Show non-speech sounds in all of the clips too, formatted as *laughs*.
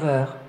serveur.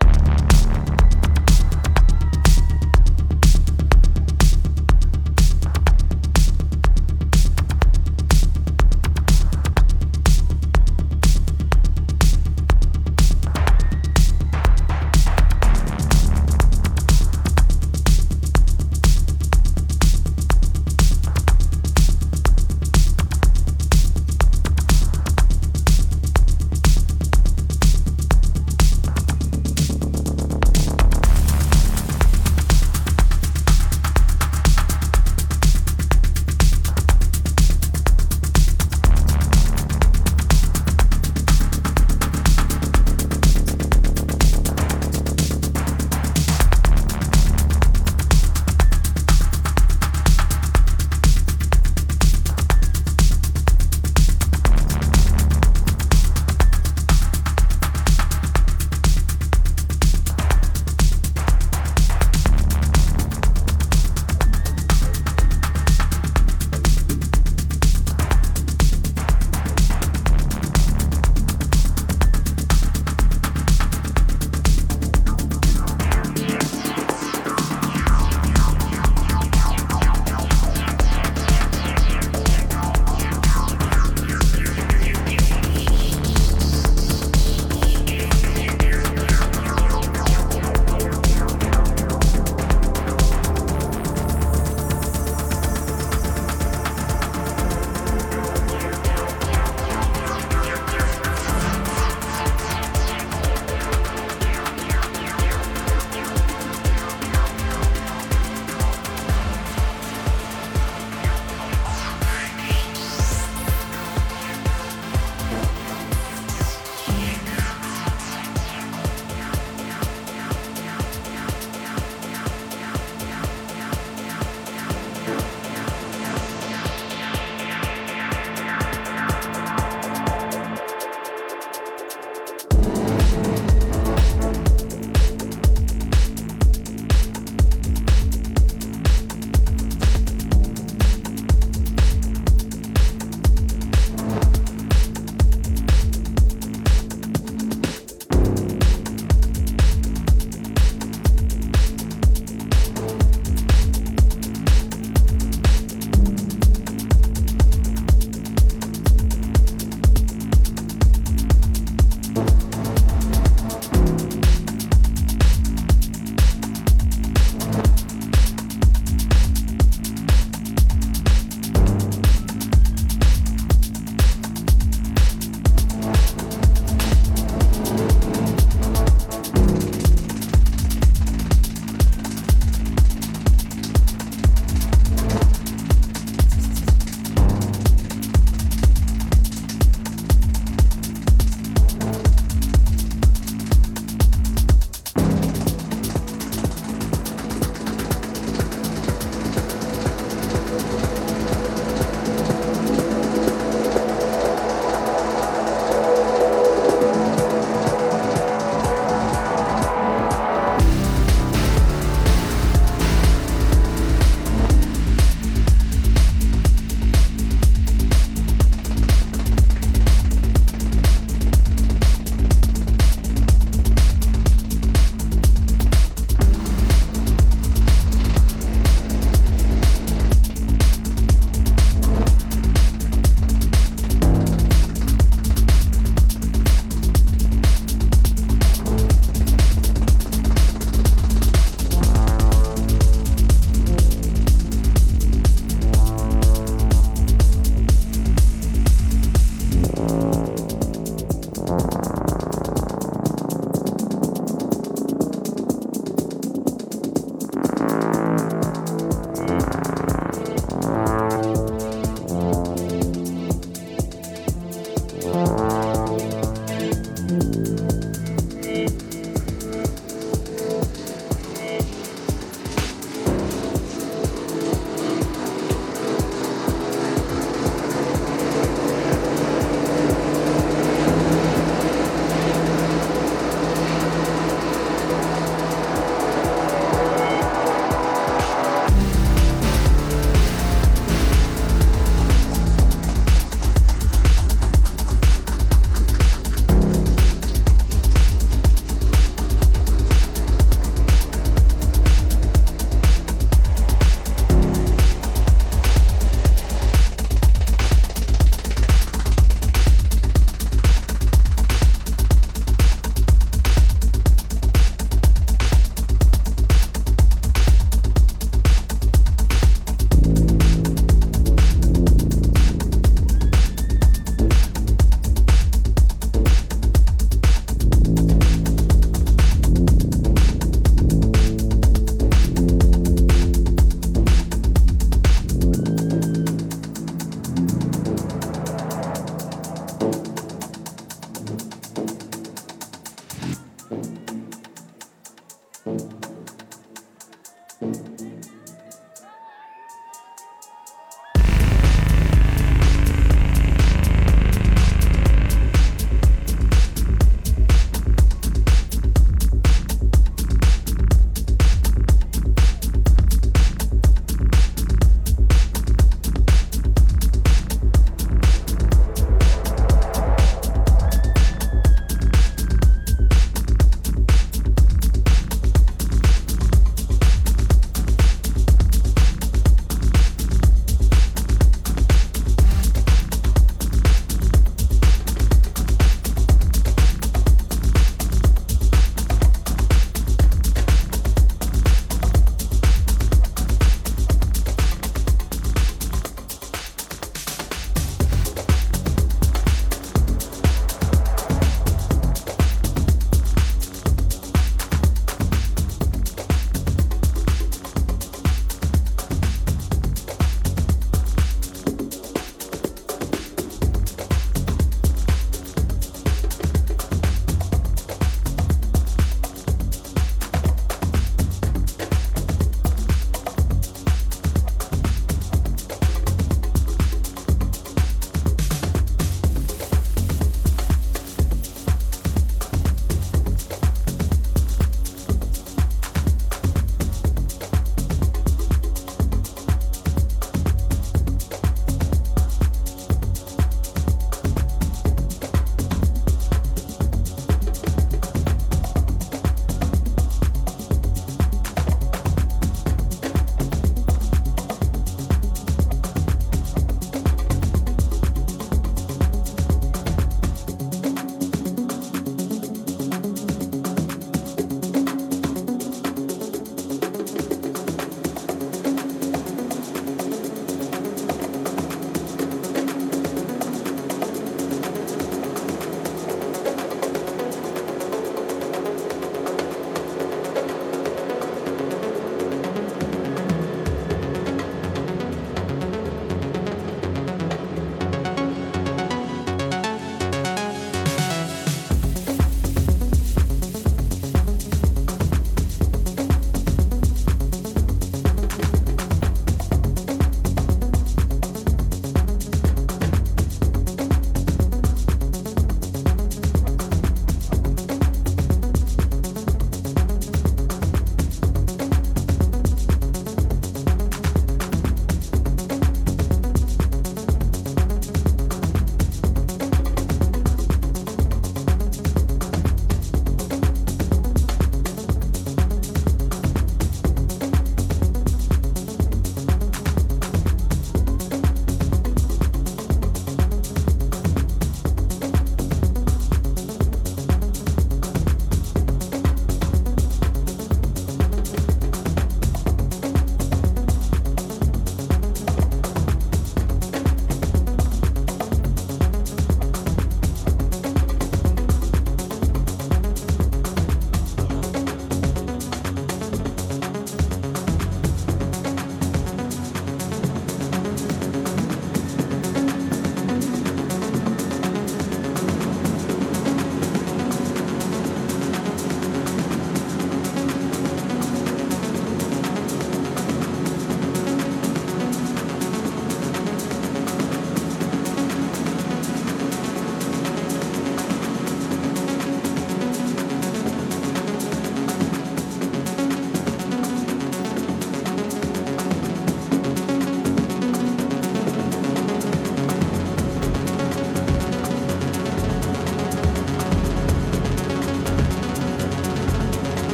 Thanks.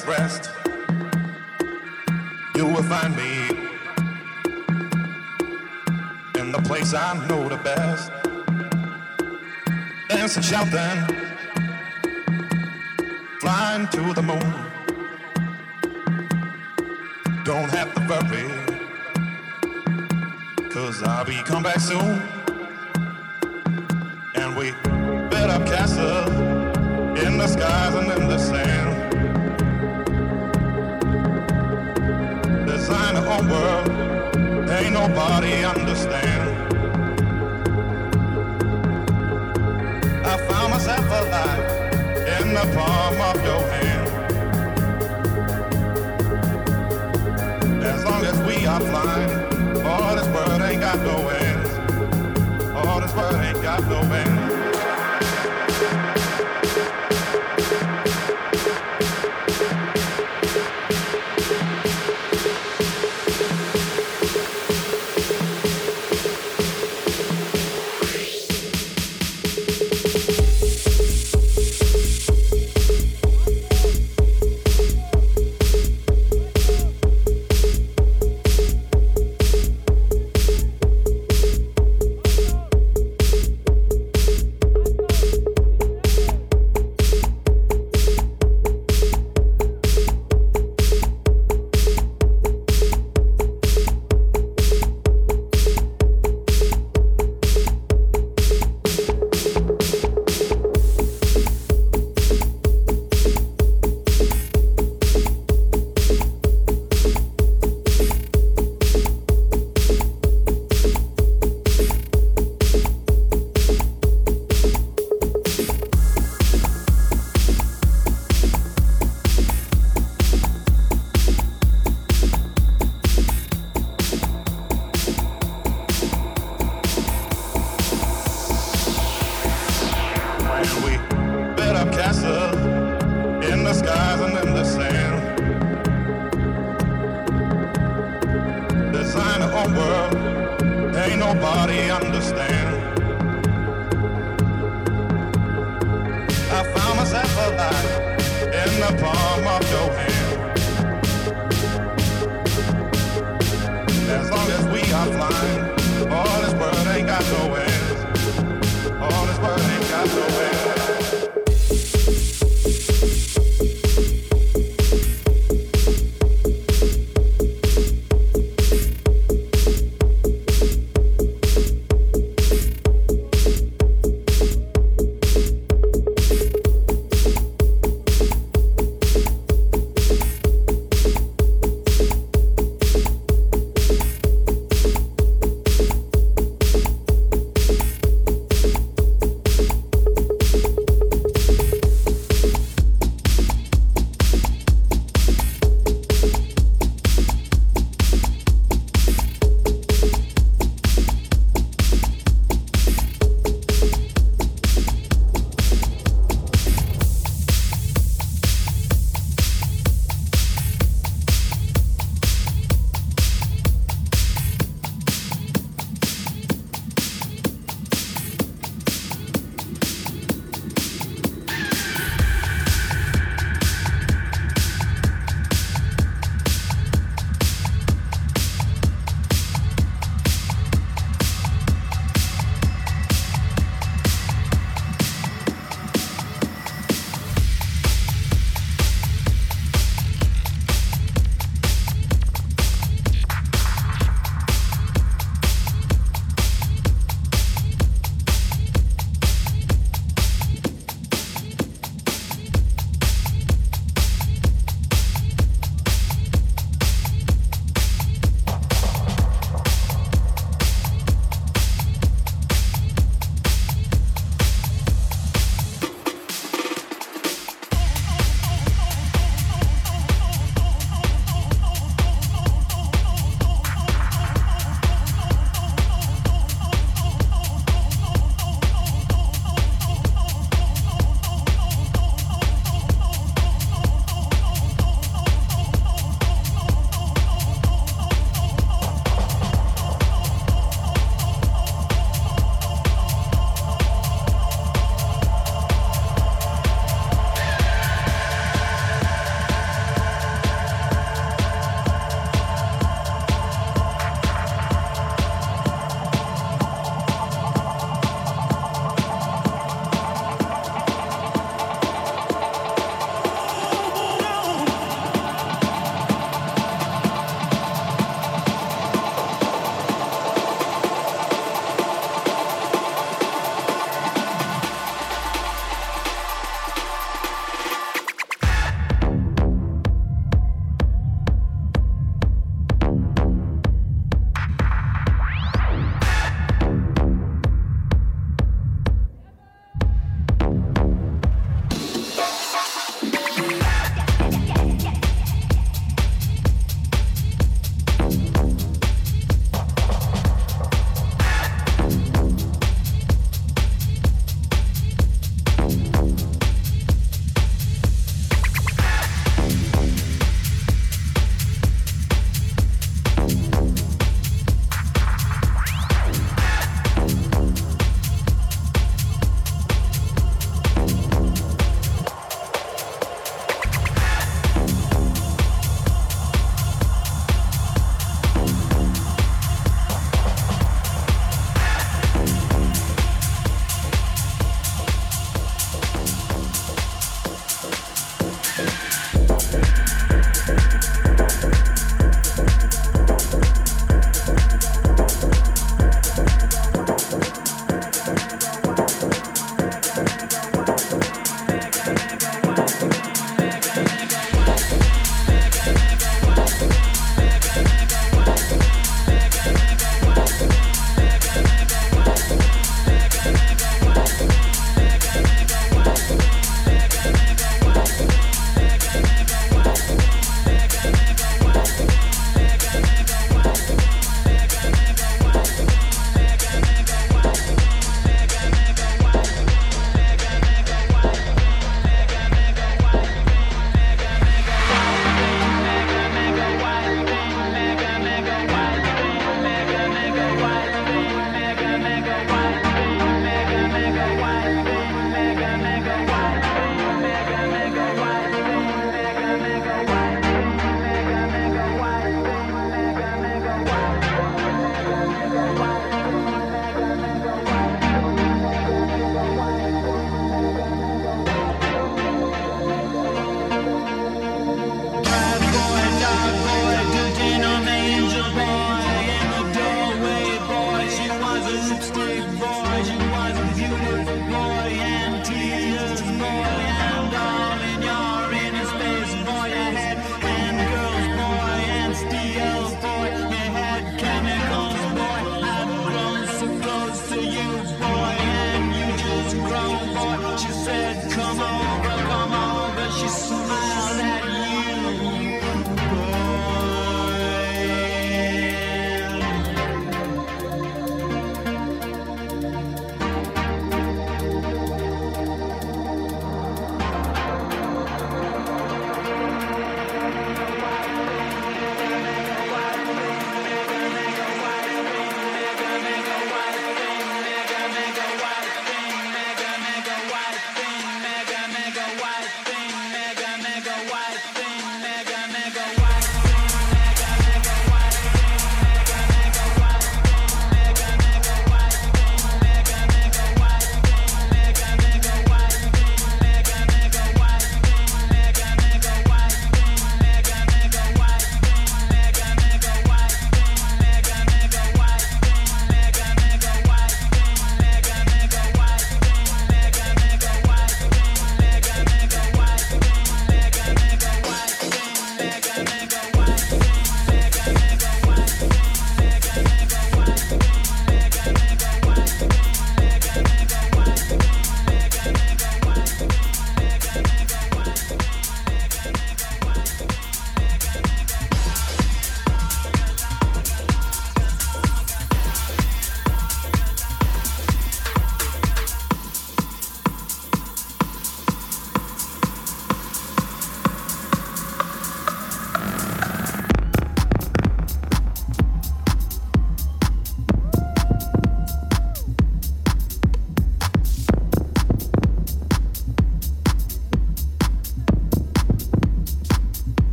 rest, you will find me in the place I know the best. Dancing, shouting.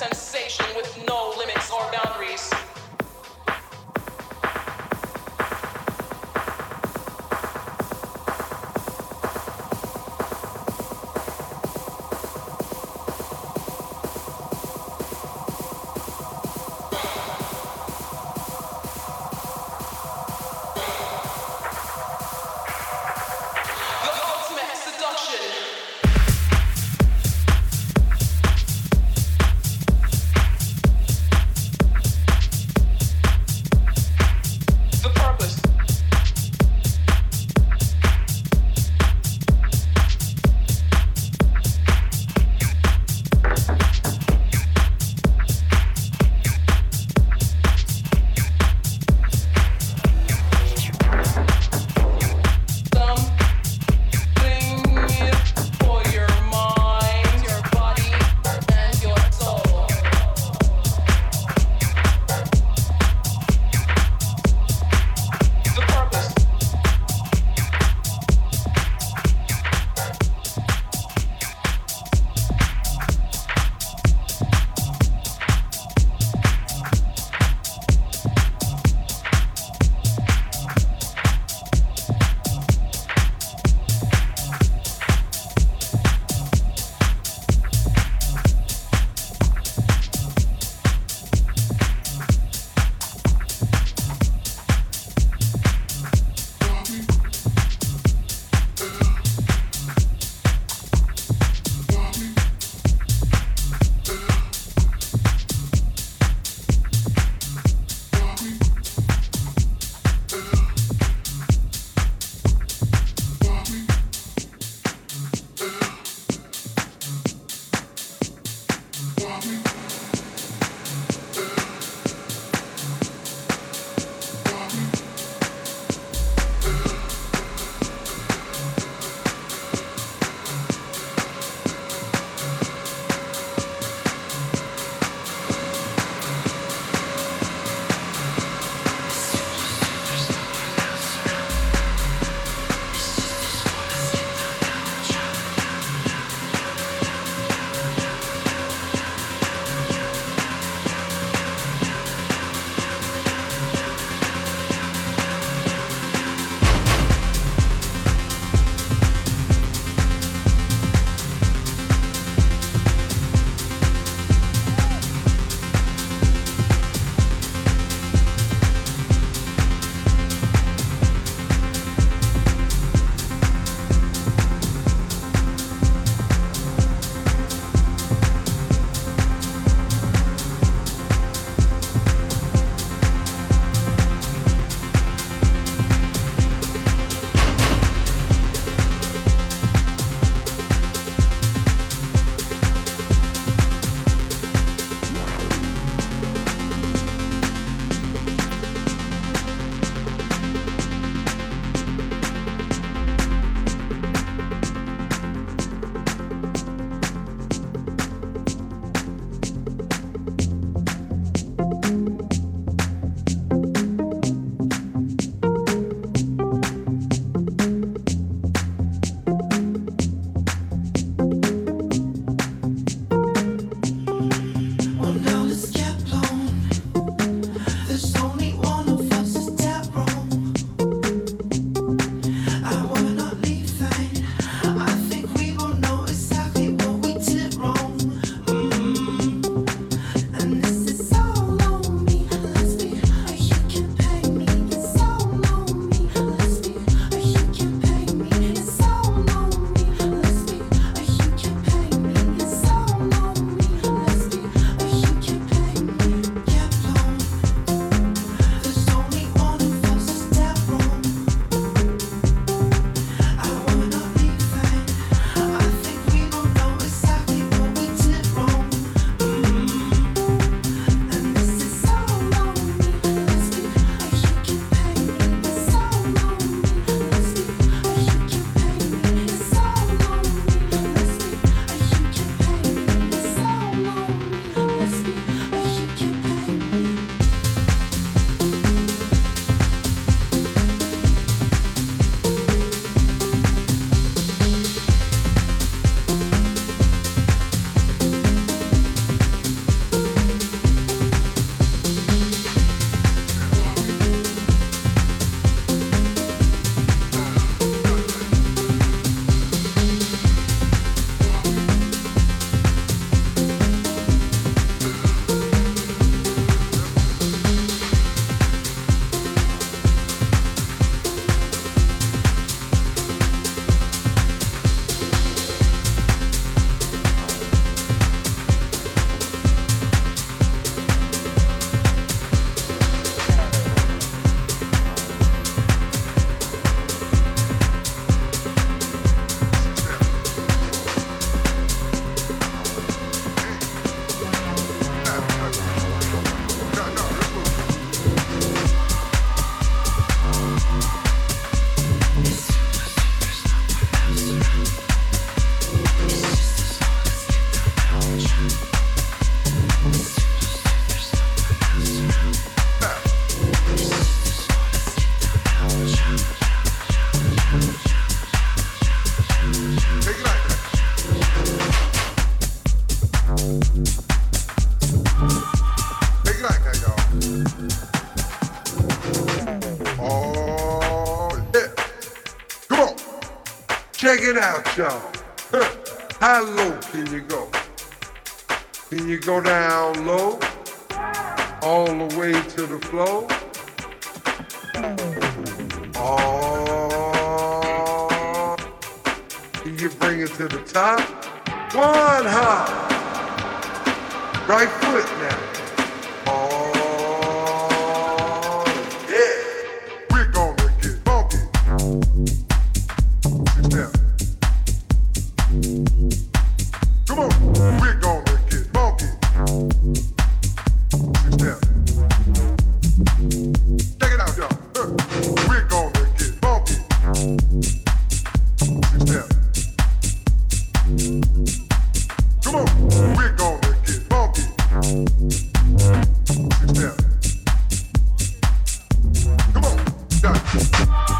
sensation with no Check it out, y'all. *laughs* How low can you go? Can you go down low? All the way to the floor? Oh, can you bring it to the top? One hop. Right Thank you.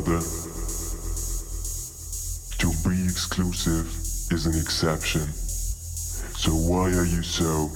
Other. To be exclusive is an exception. So why are you so